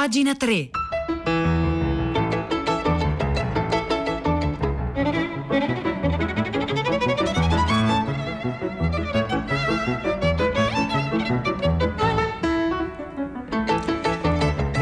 Pagina 3.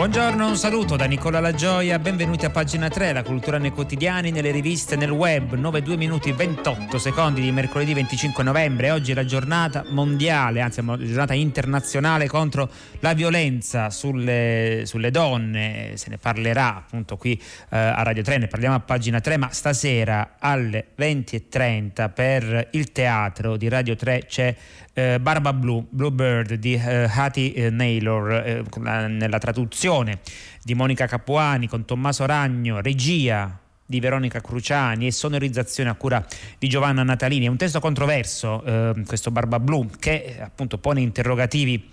Buongiorno, un saluto da Nicola La Gioia, benvenuti a pagina 3, la cultura nei quotidiani, nelle riviste, nel web, 9, 2 minuti 28 secondi di mercoledì 25 novembre, oggi è la giornata mondiale, anzi la giornata internazionale contro la violenza sulle, sulle donne, se ne parlerà appunto qui eh, a Radio 3, ne parliamo a pagina 3, ma stasera alle 20.30 per il teatro di Radio 3 c'è eh, Barba Blu, Bluebird di eh, Hattie eh, Naylor, eh, nella traduzione di Monica Capuani con Tommaso Ragno, regia di Veronica Cruciani e sonorizzazione a cura di Giovanna Natalini. È un testo controverso, eh, questo Barba Blu, che appunto pone interrogativi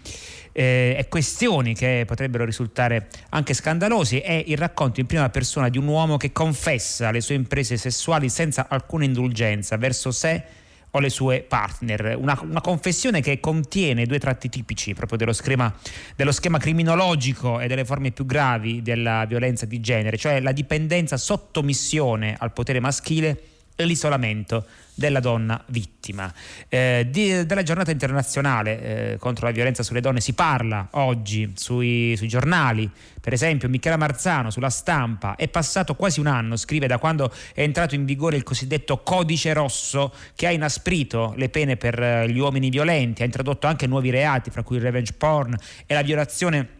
eh, e questioni che potrebbero risultare anche scandalosi. È il racconto in prima persona di un uomo che confessa le sue imprese sessuali senza alcuna indulgenza verso sé o le sue partner. Una, una, confessione che contiene due tratti tipici proprio dello schema, dello schema criminologico e delle forme più gravi della violenza di genere, cioè la dipendenza sottomissione al potere maschile l'isolamento della donna vittima. Eh, di, della giornata internazionale eh, contro la violenza sulle donne si parla oggi sui, sui, giornali, per esempio Michela Marzano sulla stampa, è passato quasi un anno, scrive da quando è entrato in vigore il cosiddetto codice rosso che ha inasprito le pene per eh, gli uomini violenti, ha introdotto anche nuovi reati, fra cui il revenge porn e la violazione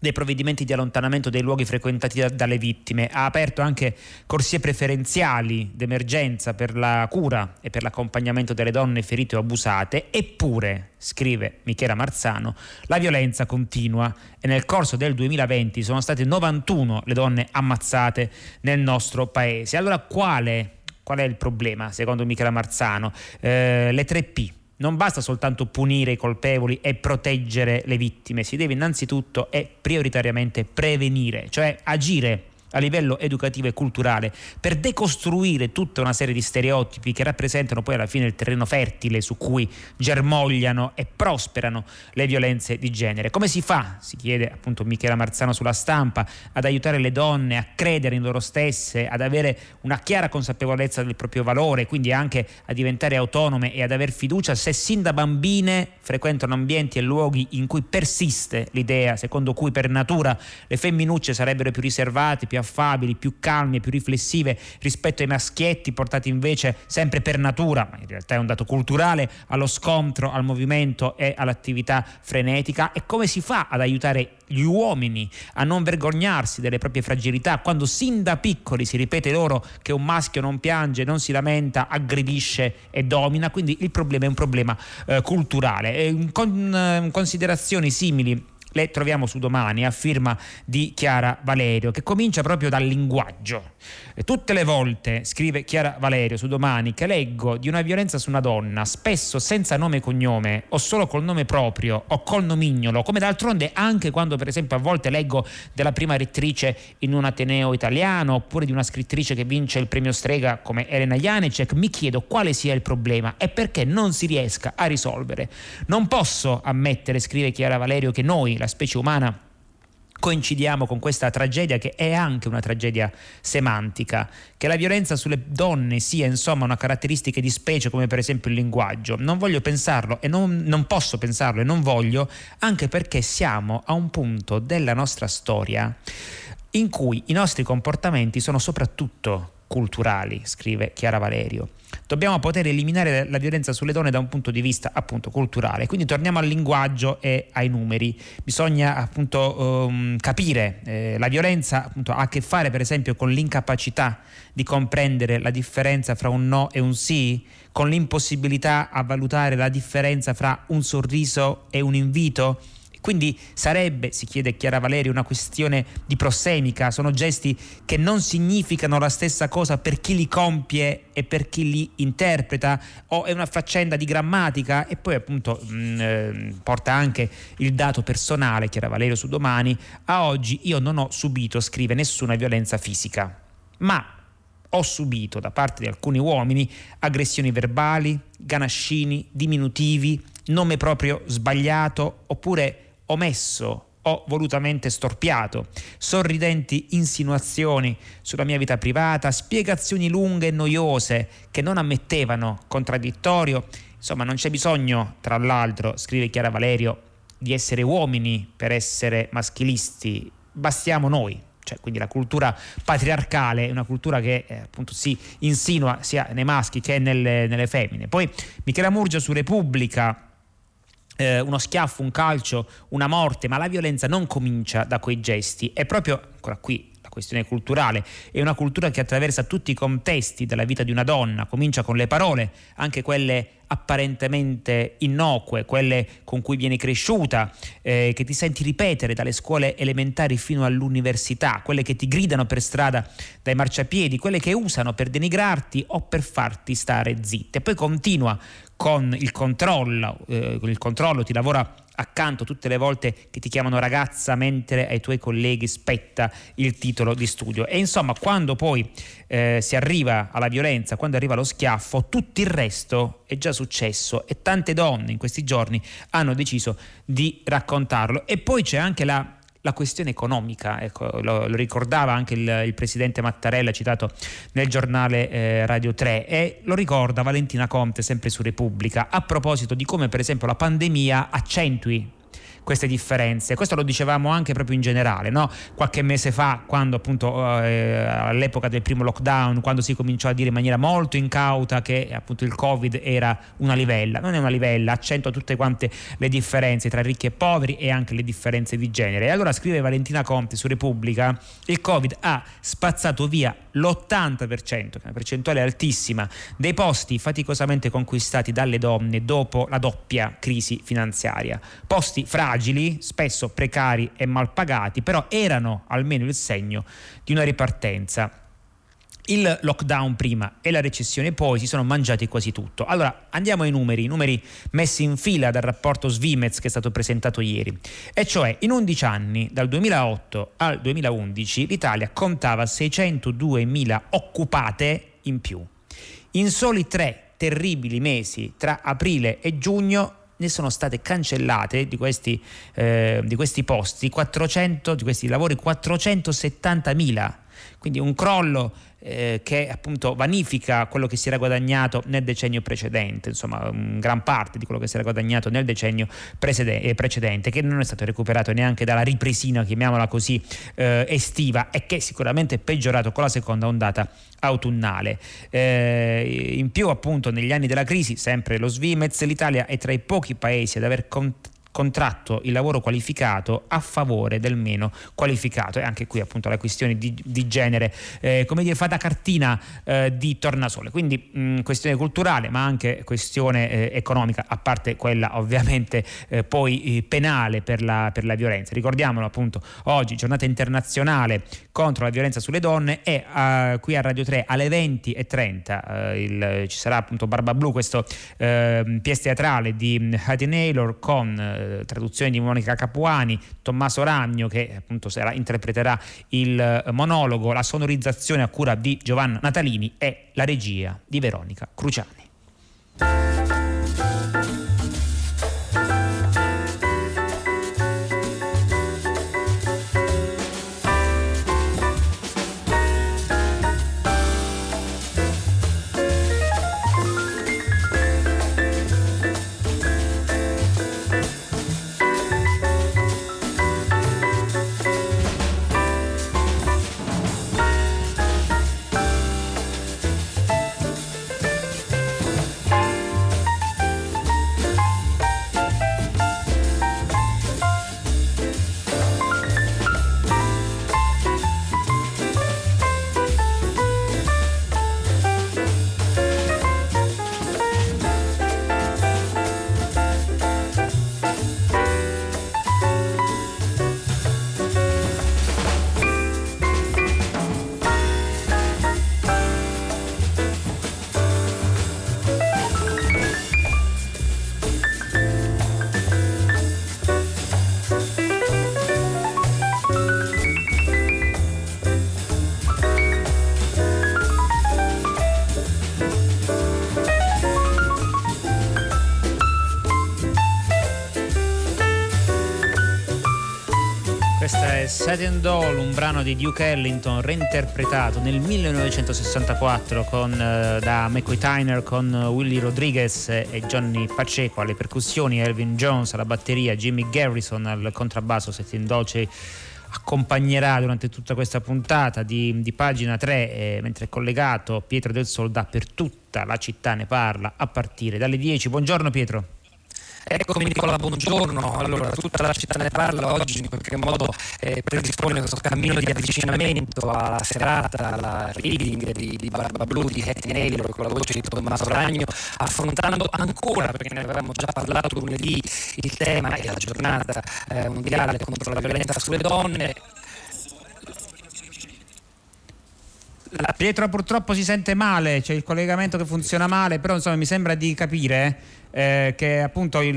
dei provvedimenti di allontanamento dei luoghi frequentati da, dalle vittime, ha aperto anche corsie preferenziali d'emergenza per la cura e per l'accompagnamento delle donne ferite o abusate, eppure, scrive Michela Marzano, la violenza continua e nel corso del 2020 sono state 91 le donne ammazzate nel nostro paese. Allora quale, qual è il problema secondo Michela Marzano? Eh, le 3P non basta soltanto punire i colpevoli e proteggere le vittime, si deve innanzitutto e prioritariamente prevenire, cioè agire a livello educativo e culturale per decostruire tutta una serie di stereotipi che rappresentano poi alla fine il terreno fertile su cui germogliano e prosperano le violenze di genere. Come si fa, si chiede appunto Michela Marzano sulla stampa, ad aiutare le donne a credere in loro stesse, ad avere una chiara consapevolezza del proprio valore, quindi anche a diventare autonome e ad aver fiducia se sin da bambine frequentano ambienti e luoghi in cui persiste l'idea secondo cui per natura le femminucce sarebbero più riservate, più affabili, più calme, più riflessive rispetto ai maschietti portati invece sempre per natura, ma in realtà è un dato culturale, allo scontro, al movimento e all'attività frenetica e come si fa ad aiutare gli uomini a non vergognarsi delle proprie fragilità quando sin da piccoli si ripete loro che un maschio non piange, non si lamenta, aggredisce e domina, quindi il problema è un problema eh, culturale. E con eh, considerazioni simili le troviamo su domani a firma di Chiara Valerio, che comincia proprio dal linguaggio. Tutte le volte, scrive Chiara Valerio su domani, che leggo di una violenza su una donna, spesso senza nome e cognome, o solo col nome proprio, o col nomignolo, come d'altronde anche quando per esempio a volte leggo della prima rettrice in un Ateneo italiano, oppure di una scrittrice che vince il premio Strega come Elena Janecek, mi chiedo quale sia il problema e perché non si riesca a risolvere. Non posso ammettere, scrive Chiara Valerio, che noi, la specie umana coincidiamo con questa tragedia che è anche una tragedia semantica, che la violenza sulle donne sia insomma una caratteristica di specie come per esempio il linguaggio. Non voglio pensarlo e non, non posso pensarlo e non voglio, anche perché siamo a un punto della nostra storia in cui i nostri comportamenti sono soprattutto culturali, scrive Chiara Valerio. Dobbiamo poter eliminare la violenza sulle donne da un punto di vista appunto culturale. Quindi torniamo al linguaggio e ai numeri. Bisogna appunto um, capire eh, la violenza appunto, ha a che fare per esempio con l'incapacità di comprendere la differenza fra un no e un sì, con l'impossibilità a valutare la differenza fra un sorriso e un invito quindi sarebbe, si chiede Chiara Valeri, una questione di prossemica, sono gesti che non significano la stessa cosa per chi li compie e per chi li interpreta, o è una faccenda di grammatica? E poi appunto mh, mm, eh, porta anche il dato personale, Chiara Valerio su domani, a oggi io non ho subito, scrive, nessuna violenza fisica, ma ho subito da parte di alcuni uomini aggressioni verbali, ganascini, diminutivi, nome proprio sbagliato oppure omesso o volutamente storpiato, sorridenti insinuazioni sulla mia vita privata, spiegazioni lunghe e noiose che non ammettevano contraddittorio. Insomma, non c'è bisogno, tra l'altro, scrive Chiara Valerio, di essere uomini per essere maschilisti, bastiamo noi. Cioè, quindi la cultura patriarcale è una cultura che eh, appunto si insinua sia nei maschi che nelle, nelle femmine. Poi Michela Murgia su Repubblica eh, uno schiaffo, un calcio, una morte, ma la violenza non comincia da quei gesti, è proprio, ancora qui, la questione culturale, è una cultura che attraversa tutti i contesti della vita di una donna, comincia con le parole, anche quelle apparentemente innocue, quelle con cui vieni cresciuta, eh, che ti senti ripetere dalle scuole elementari fino all'università, quelle che ti gridano per strada dai marciapiedi, quelle che usano per denigrarti o per farti stare zitte. Poi continua con il controllo, eh, il controllo ti lavora accanto tutte le volte che ti chiamano ragazza mentre ai tuoi colleghi spetta il titolo di studio. E insomma, quando poi eh, si arriva alla violenza, quando arriva lo schiaffo, tutto il resto è già successo e tante donne in questi giorni hanno deciso di raccontarlo. E poi c'è anche la la questione economica, ecco, lo, lo, ricordava anche il, il, presidente Mattarella citato nel giornale eh, Radio 3 e lo ricorda Valentina Conte sempre su Repubblica a proposito di come per esempio la pandemia accentui queste differenze. Questo lo dicevamo anche proprio in generale, no? qualche mese fa, quando appunto eh, all'epoca del primo lockdown, quando si cominciò a dire in maniera molto incauta che appunto il Covid era una livella. Non è una livella, accentua tutte quante le differenze tra ricchi e poveri e anche le differenze di genere. E allora scrive Valentina Conti su Repubblica, il Covid ha spazzato via l'80%, che è una percentuale altissima, dei posti faticosamente conquistati dalle donne dopo la doppia crisi finanziaria. Posti fragili, spesso precari e mal pagati, però erano almeno il segno di una ripartenza il lockdown prima e la recessione poi si sono mangiati quasi tutto. Allora andiamo ai numeri, i numeri messi in fila dal rapporto Svimez che è stato presentato ieri. E cioè in 11 anni, dal 2008 al 2011, l'Italia contava 602.000 occupate in più. In soli tre terribili mesi tra aprile e giugno ne sono state cancellate di questi, eh, di questi posti 400, di questi lavori 470.000 quindi un crollo eh, che appunto vanifica quello che si era guadagnato nel decennio precedente, insomma gran parte di quello che si era guadagnato nel decennio eh, precedente, che non è stato recuperato neanche dalla ripresina, chiamiamola così, eh, estiva e che sicuramente è peggiorato con la seconda ondata autunnale. Eh, in più appunto negli anni della crisi, sempre lo Svimez, l'Italia è tra i pochi paesi ad aver cont- contratto il lavoro qualificato a favore del meno qualificato. E anche qui appunto la questione di, di genere eh, come dire fa da cartina eh, di tornasole. Quindi mh, questione culturale ma anche questione eh, economica a parte quella ovviamente eh, poi eh, penale per la, per la, violenza. Ricordiamolo appunto oggi giornata internazionale contro la violenza sulle donne e eh, qui a Radio 3 alle 20.30 il, ci sarà appunto Barba Blu questo pièce teatrale di Hattie Naylor con eh, traduzione di Monica Capuani, Tommaso Ragno che appunto sarà, interpreterà il eh, monologo, la sonorizzazione a cura di Giovanna Natalini e la regia di Veronica Cruciani. Satin Doll, un brano di Duke Ellington reinterpretato nel 1964 con, uh, da McCoy Tyner con Willie Rodriguez e Johnny Paceco alle percussioni, Elvin Jones alla batteria, Jimmy Garrison al contrabbasso, Satin Doll ci accompagnerà durante tutta questa puntata di, di pagina 3 eh, mentre è collegato Pietro del per tutta la città ne parla a partire dalle 10. Buongiorno Pietro. Eccomi Nicola, buongiorno. Allora, tutta la città ne parla oggi in qualche modo eh, predispone questo cammino di avvicinamento alla serata, alla reading di, di Barba Blu di Hattie Naylor con la voce di Tommaso Ragno, affrontando ancora, perché ne avevamo già parlato lunedì, il tema e la giornata eh, mondiale contro la violenza sulle donne. Pietro purtroppo si sente male, c'è il collegamento che funziona male, però insomma mi sembra di capire eh, che appunto il,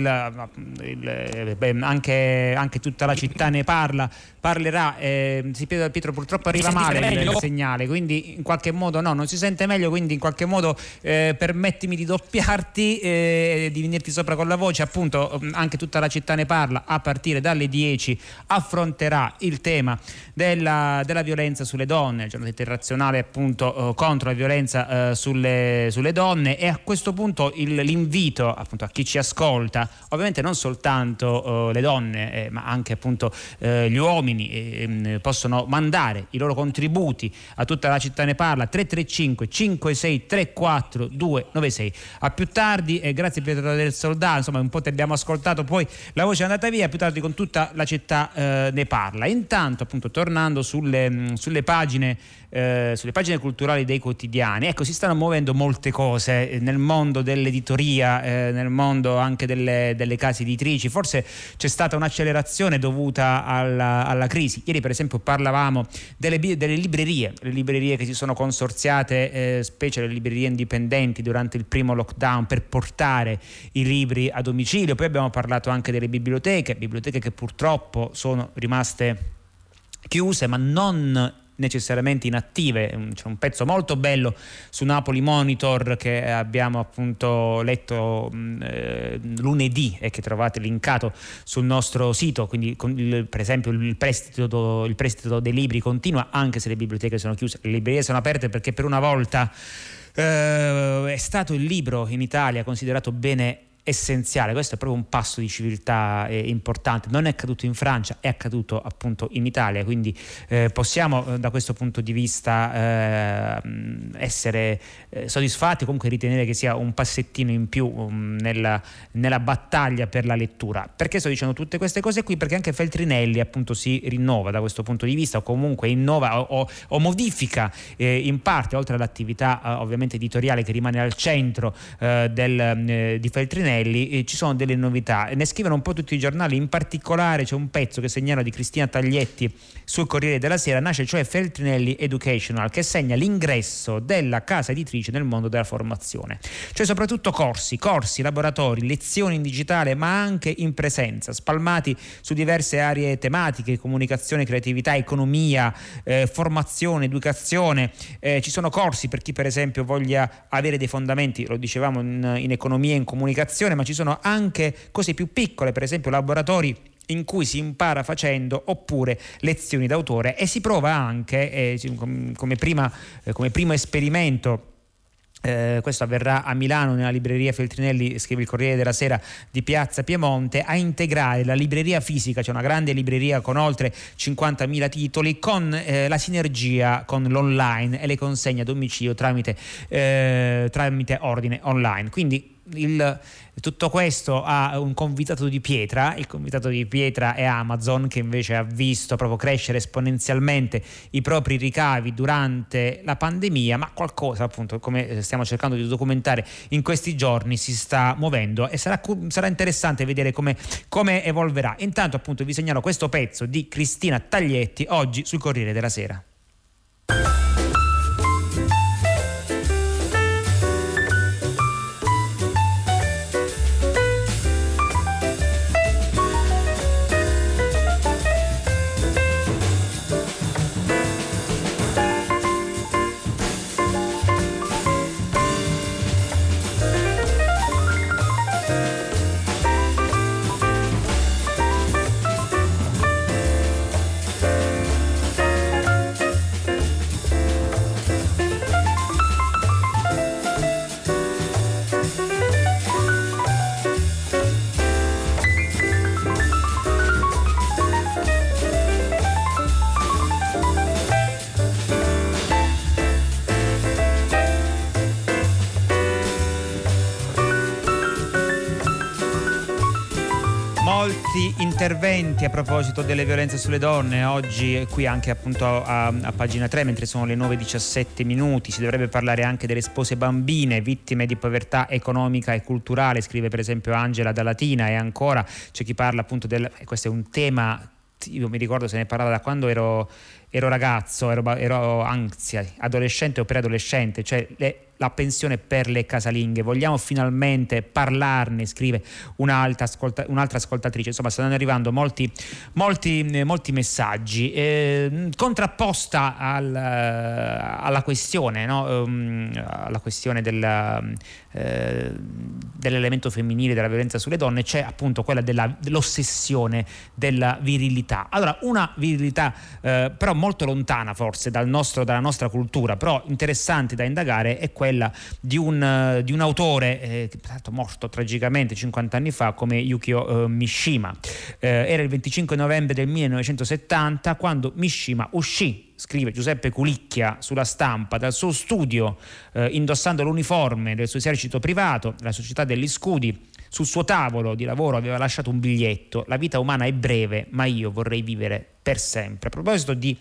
il, eh, beh, anche, anche, tutta la città ne parla, parlerà, eh, Pietro, Pietro purtroppo arriva male il, il, segnale, quindi in qualche modo no, non si sente meglio, quindi in qualche modo eh, permettimi di doppiarti, eh, di venirti sopra con la voce, appunto mm, anche tutta la città ne parla, a partire dalle 10 affronterà il tema della, della violenza sulle donne, il giorno internazionale appunto eh, contro la violenza sulle, sulle, donne. E a questo punto l'invito appunto a chi ci ascolta, ovviamente non soltanto uh, le donne, eh, ma anche appunto uh, gli uomini eh, possono mandare i loro contributi a tutta la città ne parla 335 5634 296. A più tardi e grazie Pietro del Soldato, insomma un po' ti abbiamo ascoltato, poi la voce è andata via, più tardi con tutta la città eh, ne parla. Intanto appunto tornando sulle, sulle pagine eh, sulle pagine culturali dei quotidiani, ecco, si stanno muovendo molte cose eh, nel mondo dell'editoria, eh, nel mondo anche delle, delle, case editrici. Forse c'è stata un'accelerazione dovuta alla, alla crisi. Ieri, per esempio, parlavamo delle, delle, librerie, le librerie che si sono consorziate, eh, specie le librerie indipendenti, durante il primo lockdown per portare i libri a domicilio. Poi abbiamo parlato anche delle biblioteche, biblioteche che purtroppo sono rimaste chiuse, ma non necessariamente inattive. C'è un pezzo molto bello su Napoli Monitor che abbiamo appunto letto eh, lunedì e che trovate linkato sul nostro sito. Quindi, il, per esempio, il prestito, il prestito dei libri continua anche se le biblioteche sono chiuse. Le librerie sono aperte perché per una volta eh, è stato il libro in Italia considerato bene essenziale, questo è proprio un passo di civiltà eh, importante, non è accaduto in Francia, è accaduto appunto in Italia, quindi eh, possiamo eh, da questo punto di vista eh, essere eh, soddisfatti, comunque ritenere che sia un passettino in più um, nella, nella, battaglia per la lettura. Perché sto dicendo tutte queste cose qui? Perché anche Feltrinelli appunto si rinnova da questo punto di vista o comunque innova o, o, o modifica eh, in parte, oltre all'attività ovviamente editoriale che rimane al centro del, di Feltrinelli, Antonelli eh, ci sono delle novità, ne scrivono un po' tutti i giornali, in particolare c'è un pezzo che segnala di Cristina Taglietti sul Corriere della Sera, nasce cioè Feltrinelli Educational che segna l'ingresso della casa editrice nel mondo della formazione, cioè soprattutto corsi, corsi, laboratori, lezioni in digitale ma anche in presenza, spalmati su diverse aree tematiche, comunicazione, creatività, economia, eh, formazione, educazione, eh, ci sono corsi per chi per esempio voglia avere dei fondamenti, lo dicevamo in, in economia e in comunicazione, ma ci sono anche cose più piccole, per esempio laboratori in cui si impara facendo oppure lezioni d'autore e si prova anche eh, come, prima, eh, come primo esperimento eh, questo avverrà a Milano nella libreria Feltrinelli, scrive il Corriere della Sera di Piazza Piemonte, a integrare la libreria fisica, cioè una grande libreria con oltre 50.000 titoli, con eh, la sinergia con l'online e le consegne a domicilio tramite, eh, tramite ordine online. Quindi il, tutto questo ha un convitato di pietra, il convitato di pietra è Amazon che invece ha visto proprio crescere esponenzialmente i propri ricavi durante la pandemia, ma qualcosa appunto come stiamo cercando di documentare in questi giorni si sta muovendo e sarà, sarà interessante vedere come, come evolverà. Intanto appunto vi segnalo questo pezzo di Cristina Taglietti oggi sul Corriere della Sera. Interventi a proposito delle violenze sulle donne, oggi qui anche appunto a, a pagina 3, mentre sono le 9.17 minuti, si dovrebbe parlare anche delle spose bambine, vittime di povertà economica e culturale, scrive per esempio Angela da Latina e ancora c'è chi parla appunto del... questo è un tema io mi ricordo se ne parlava da quando ero, ero ragazzo, ero, ero ansia, adolescente o preadolescente, cioè le, la pensione per le casalinghe. Vogliamo finalmente parlarne, scrive un'altra, ascolta, un'altra ascoltatrice. Insomma, stanno arrivando molti, molti, molti messaggi. Eh, contrapposta al, alla questione, no? um, alla questione della, eh, dell'elemento femminile, della violenza sulle donne, c'è appunto quella della, dell'ossessione della virilità. Allora, una virilità eh, però molto lontana forse dal nostro, dalla nostra cultura, però interessante da indagare è quella quella di un, di un autore eh, morto tragicamente 50 anni fa come Yukio eh, Mishima. Eh, era il 25 novembre del 1970 quando Mishima uscì scrive Giuseppe Culicchia sulla stampa, dal suo studio, eh, indossando l'uniforme del suo esercito privato, la società degli scudi, sul suo tavolo di lavoro aveva lasciato un biglietto, la vita umana è breve, ma io vorrei vivere per sempre. A proposito di,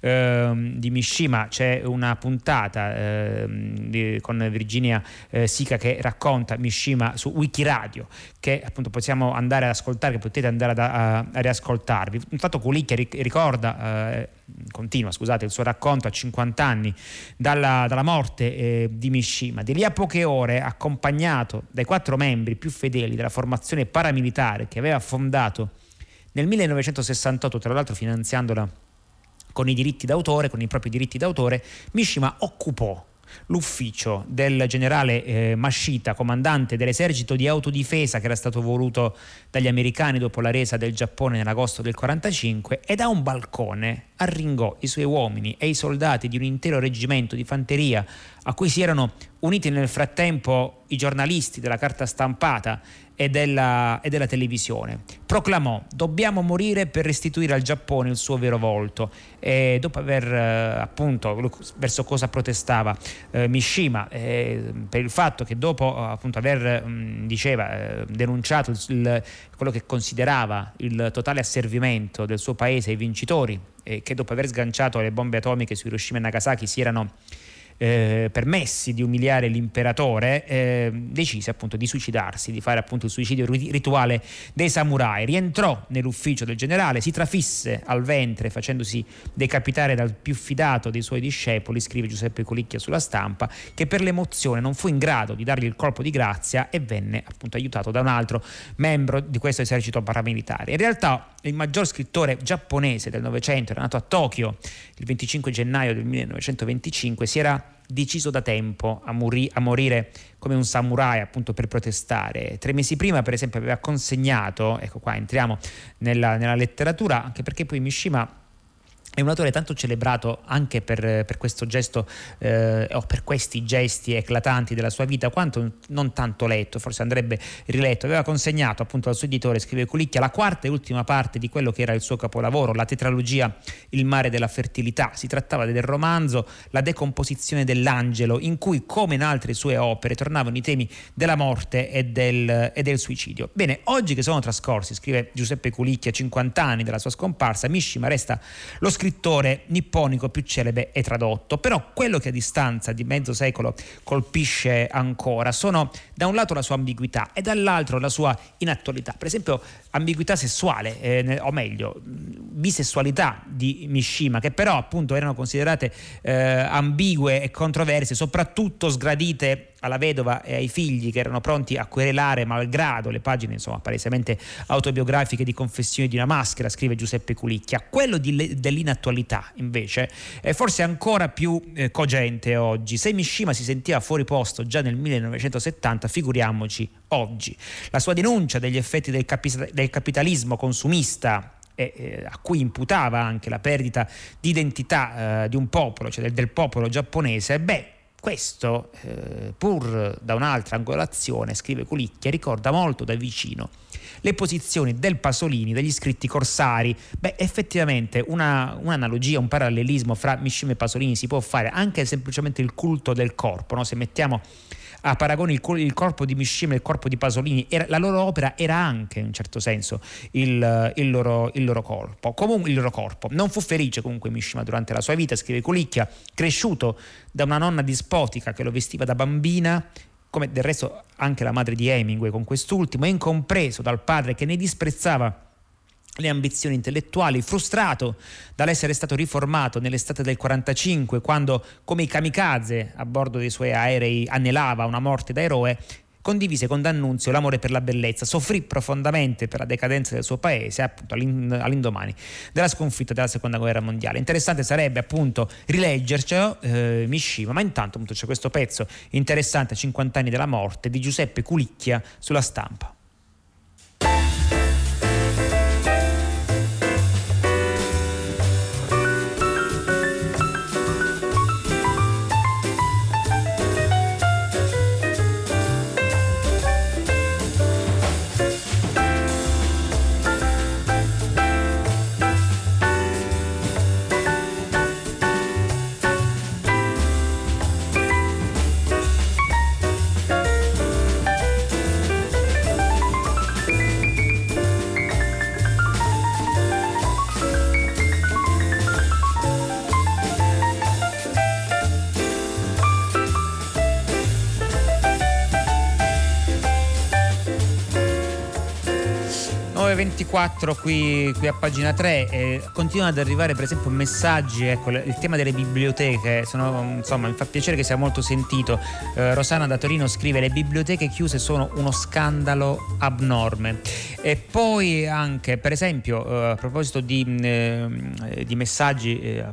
eh, di Mishima c'è una puntata eh, di, con Virginia eh, Sica che racconta Mishima su Wikiradio che appunto possiamo andare ad ascoltare, che potete andare ad, a, a riascoltarvi. Infatti Culicchia ricorda, eh, continua scusate, il suo racconto a 50 anni dalla, dalla morte eh, di Mishima. Di lì a poche ore, accompagnato dai quattro membri più fedeli della formazione paramilitare che aveva fondato nel 1968, tra l'altro finanziandola con i diritti d'autore, con i propri diritti d'autore, Mishima occupò l'ufficio del generale eh, Mashita, comandante dell'esercito di autodifesa che era stato voluto dagli americani dopo la resa del Giappone nell'agosto del 1945 e da un balcone arringò i suoi uomini e i soldati di un intero reggimento di fanteria a cui si erano uniti nel frattempo i giornalisti della carta stampata e della, e della, televisione. Proclamò: Dobbiamo morire per restituire al Giappone il suo vero volto. E dopo aver eh, appunto verso cosa protestava eh, Mishima eh, per il fatto che dopo appunto aver mh, mm, diceva eh, denunciato il, il, quello che considerava il totale asservimento del suo paese ai vincitori che dopo aver sganciato le bombe atomiche su Hiroshima e Nagasaki si erano eh, permessi di umiliare l'imperatore, eh, decise appunto di suicidarsi, di fare appunto il suicidio rituale dei samurai. Rientrò nell'ufficio del generale, si trafisse al ventre facendosi decapitare dal più fidato dei suoi discepoli, scrive Giuseppe Colicchia sulla stampa, che per l'emozione non fu in grado di dargli il colpo di grazia e venne appunto aiutato da un altro membro di questo esercito paramilitare. In realtà il maggior scrittore giapponese del Novecento, era nato a Tokyo il 25 gennaio del 1925, si era deciso da tempo a, muri- a, morire come un samurai appunto per protestare. Tre mesi prima per esempio aveva consegnato, ecco qua entriamo nella, nella letteratura, anche perché poi Mishima è un autore tanto celebrato anche per, per questo gesto eh, o per questi gesti eclatanti della sua vita, quanto non tanto letto, forse andrebbe riletto. Aveva consegnato appunto al suo editore, scrive Culicchia, la quarta e ultima parte di quello che era il suo capolavoro, la tetralogia Il mare della fertilità. Si trattava del romanzo La decomposizione dell'angelo, in cui, come in altre sue opere, tornavano i temi della morte e del, e del suicidio. Bene, oggi che sono trascorsi, scrive Giuseppe Culicchia, 50 anni dalla sua scomparsa, Mishima resta lo scrittore nipponico più celebre e tradotto. Però quello che a distanza di mezzo secolo colpisce ancora sono da un lato la sua ambiguità e dall'altro la sua inattualità. Per esempio, ambiguità sessuale, eh, o meglio, bisessualità di Mishima, che però appunto erano considerate eh, ambigue e controverse, soprattutto sgradite alla vedova e ai figli che erano pronti a querelare malgrado le pagine insomma palesemente autobiografiche di confessione di una maschera, scrive Giuseppe Culicchia. Quello di, dell'inattualità invece è forse ancora più eh, cogente oggi. Se Mishima si sentiva fuori posto già nel 1970, figuriamoci oggi. La sua denuncia degli effetti del, capi- del capitalismo consumista eh, a cui imputava anche la perdita di identità eh, di un popolo, cioè del, del popolo giapponese, beh, questo, eh, pur da un'altra angolazione, scrive Culicchia, ricorda molto da vicino le posizioni del Pasolini, degli scritti corsari. Beh, effettivamente una, un'analogia, un parallelismo fra Mishima e Pasolini si può fare anche semplicemente il culto del corpo, no? se mettiamo a paragone il, il corpo di Mishima e il corpo di Pasolini, era, la loro opera era anche in un certo senso il, il, loro, il loro corpo. Comunque, il loro corpo. Non fu felice comunque Mishima durante la sua vita, scrive Colicchia, cresciuto da una nonna dispotica che lo vestiva da bambina come del resto anche la madre di Hemingway con quest'ultimo, e incompreso dal padre che ne disprezzava le ambizioni intellettuali, frustrato dall'essere stato riformato nell'estate del 45, quando come i kamikaze a bordo dei suoi aerei anelava una morte da eroe, condivise con D'Annunzio l'amore per la bellezza, soffrì profondamente per la decadenza del suo paese appunto all'indomani della sconfitta della seconda guerra mondiale. Interessante sarebbe appunto rileggercelo eh, Mishima, ma intanto appunto c'è questo pezzo interessante, 50 anni della morte, di Giuseppe Culicchia sulla stampa. 24 qui, qui, a pagina 3 eh, continuano ad arrivare per esempio messaggi, ecco, il tema delle biblioteche, sono, insomma mi fa piacere che sia molto sentito. Eh, Rosana da Torino scrive le biblioteche chiuse sono uno scandalo abnorme. E poi anche per esempio eh, a proposito di, eh, di messaggi eh,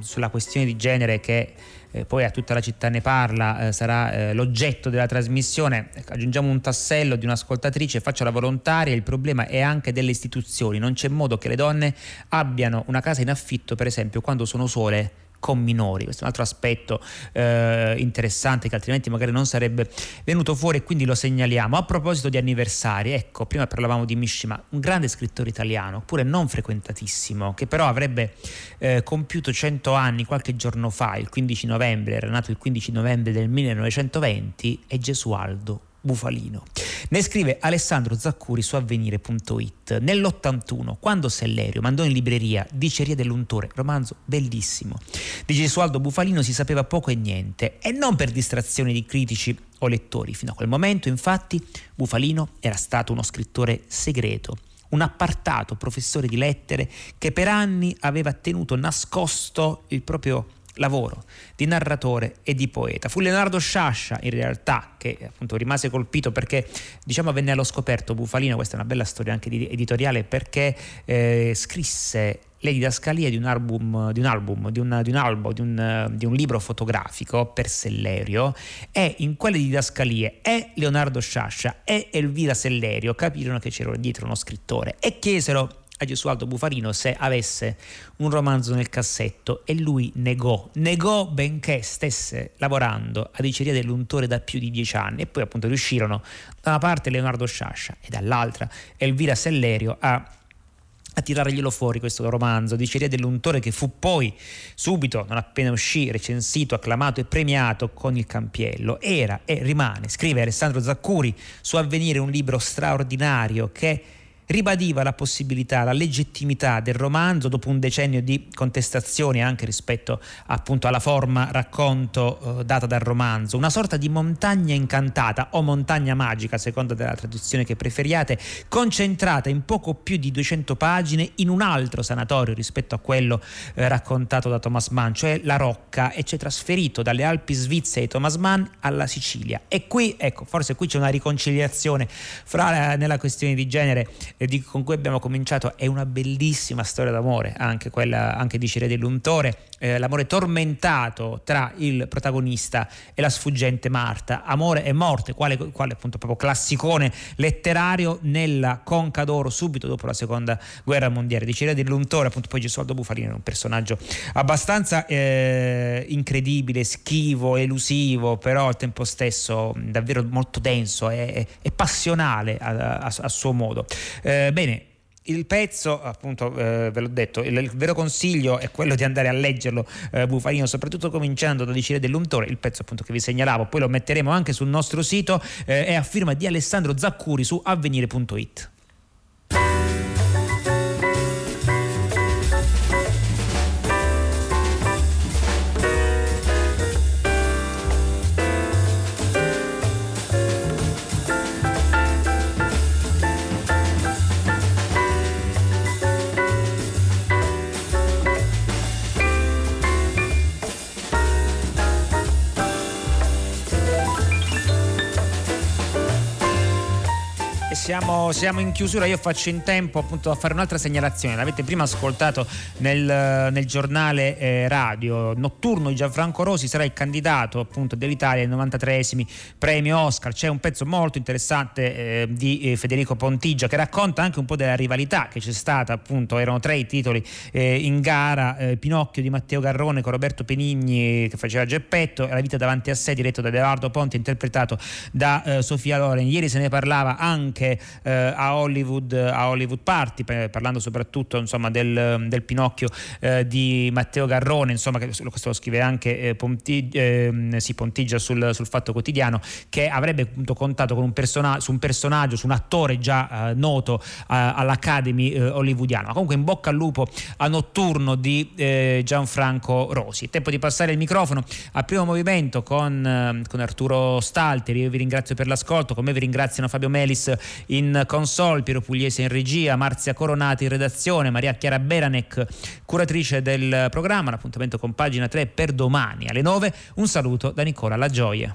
sulla questione di genere che eh, poi a tutta la città ne parla, eh, sarà eh, l'oggetto della trasmissione. Aggiungiamo un tassello di un'ascoltatrice, faccio la volontaria, il problema è anche delle istituzioni, non c'è modo che le donne abbiano una casa in affitto, per esempio, quando sono sole con minori. Questo è un altro aspetto eh, interessante che altrimenti magari non sarebbe venuto fuori e quindi lo segnaliamo. A proposito di anniversari, ecco, prima parlavamo di Mishima, un grande scrittore italiano, pure non frequentatissimo, che però avrebbe eh, compiuto 100 anni qualche giorno fa, il 15 novembre, era nato il 15 novembre del 1920, è Gesualdo Bufalino. Ne scrive Alessandro Zaccuri su avvenire.it. Nell'81, quando Sellerio mandò in libreria Diceria dell'untore, romanzo bellissimo, di Gesualdo Bufalino si sapeva poco e niente, e non per distrazione di critici o lettori. Fino a quel momento, infatti, Bufalino era stato uno scrittore segreto un appartato professore di lettere che per anni aveva tenuto nascosto il proprio lavoro di narratore e di poeta. Fu Leonardo Sciascia in realtà che appunto rimase colpito perché diciamo venne allo scoperto Bufalino, questa è una bella storia anche editoriale perché eh, scrisse le didascalie di un album, di un, album, di un, di un, albo, di un, di un libro fotografico per Sellerio e in quelle didascalie e Leonardo Sciascia e Elvira Sellerio capirono che c'era dietro uno scrittore e chiesero a Gesualdo Bufarino se avesse un romanzo nel cassetto e lui negò, negò benché stesse lavorando a Diceria dell'Untore da più di dieci anni e poi appunto riuscirono da una parte Leonardo Sciascia e dall'altra Elvira Sellerio a a tirarglielo fuori questo romanzo, Diceria dell'untore che fu poi subito, non appena uscì, recensito, acclamato e premiato con il campiello. Era e rimane, scrive Alessandro Zaccuri, su Avvenire un libro straordinario che ribadiva la possibilità, la legittimità del romanzo dopo un decennio di contestazioni anche rispetto appunto alla forma racconto eh, data dal romanzo, una sorta di montagna incantata o montagna magica, a seconda della traduzione che preferiate, concentrata in poco più di 200 pagine in un altro sanatorio rispetto a quello eh, raccontato da Thomas Mann, cioè la Rocca, e ci è trasferito dalle Alpi svizzere di Thomas Mann alla Sicilia. E qui, ecco, forse qui c'è una riconciliazione fra, eh, nella questione di genere di, con cui abbiamo cominciato è una bellissima storia d'amore, anche quella anche di Cire dell'Untore, eh, l'amore tormentato tra il protagonista e la sfuggente Marta, amore e morte, quale, quale appunto proprio classicone letterario nella Conca d'Oro subito dopo la seconda guerra mondiale. Di Cire dell'Untore, appunto poi Gesualdo Bufalino è un personaggio abbastanza eh, incredibile, schivo, elusivo, però al tempo stesso davvero molto denso e, e passionale a, a, a suo modo. Eh, bene, il pezzo, appunto, eh, ve l'ho detto, il, il, vero consiglio è quello di andare a leggerlo, eh, Bufarino, soprattutto cominciando da Dicire dell'Untore, il pezzo appunto che vi segnalavo, poi lo metteremo anche sul nostro sito, eh, è a firma di Alessandro Zaccuri su avvenire.it. siamo, siamo, in chiusura, io faccio in tempo appunto a fare un'altra segnalazione. L'avete prima ascoltato nel, nel giornale eh, radio notturno di Gianfranco Rosi, sarà il candidato appunto dell'Italia ai 93esimi premi Oscar. C'è un pezzo molto interessante eh, di eh, Federico Pontigia che racconta anche un po' della rivalità che c'è stata, appunto, erano tre i titoli eh, in gara, eh, Pinocchio di Matteo Garrone con Roberto Penigni che faceva Geppetto, La vita davanti a sé diretto da Edoardo Ponte interpretato da eh, Sofia Loren. Ieri se ne parlava anche eh, a, Hollywood, a, Hollywood, Party, parlando soprattutto insomma, del, del, Pinocchio eh, di Matteo Garrone, insomma, questo lo scrive anche eh, Ponti, ehm, si Pontigia sul, sul, Fatto Quotidiano, che avrebbe appunto contato con un su un personaggio, su un attore già eh, noto all'Academy eh, hollywoodiano. Ma comunque in bocca al lupo a notturno di eh, Gianfranco Rosi. Tempo di passare il microfono al primo movimento con, con Arturo Stalteri. Io vi ringrazio per l'ascolto, come vi ringraziano Fabio Melis in console, Piero Pugliese in regia, Marzia Coronati in redazione, Maria Chiara Beranec, curatrice del programma. L'appuntamento con pagina 3 per domani alle 9. Un saluto da Nicola La Gioia.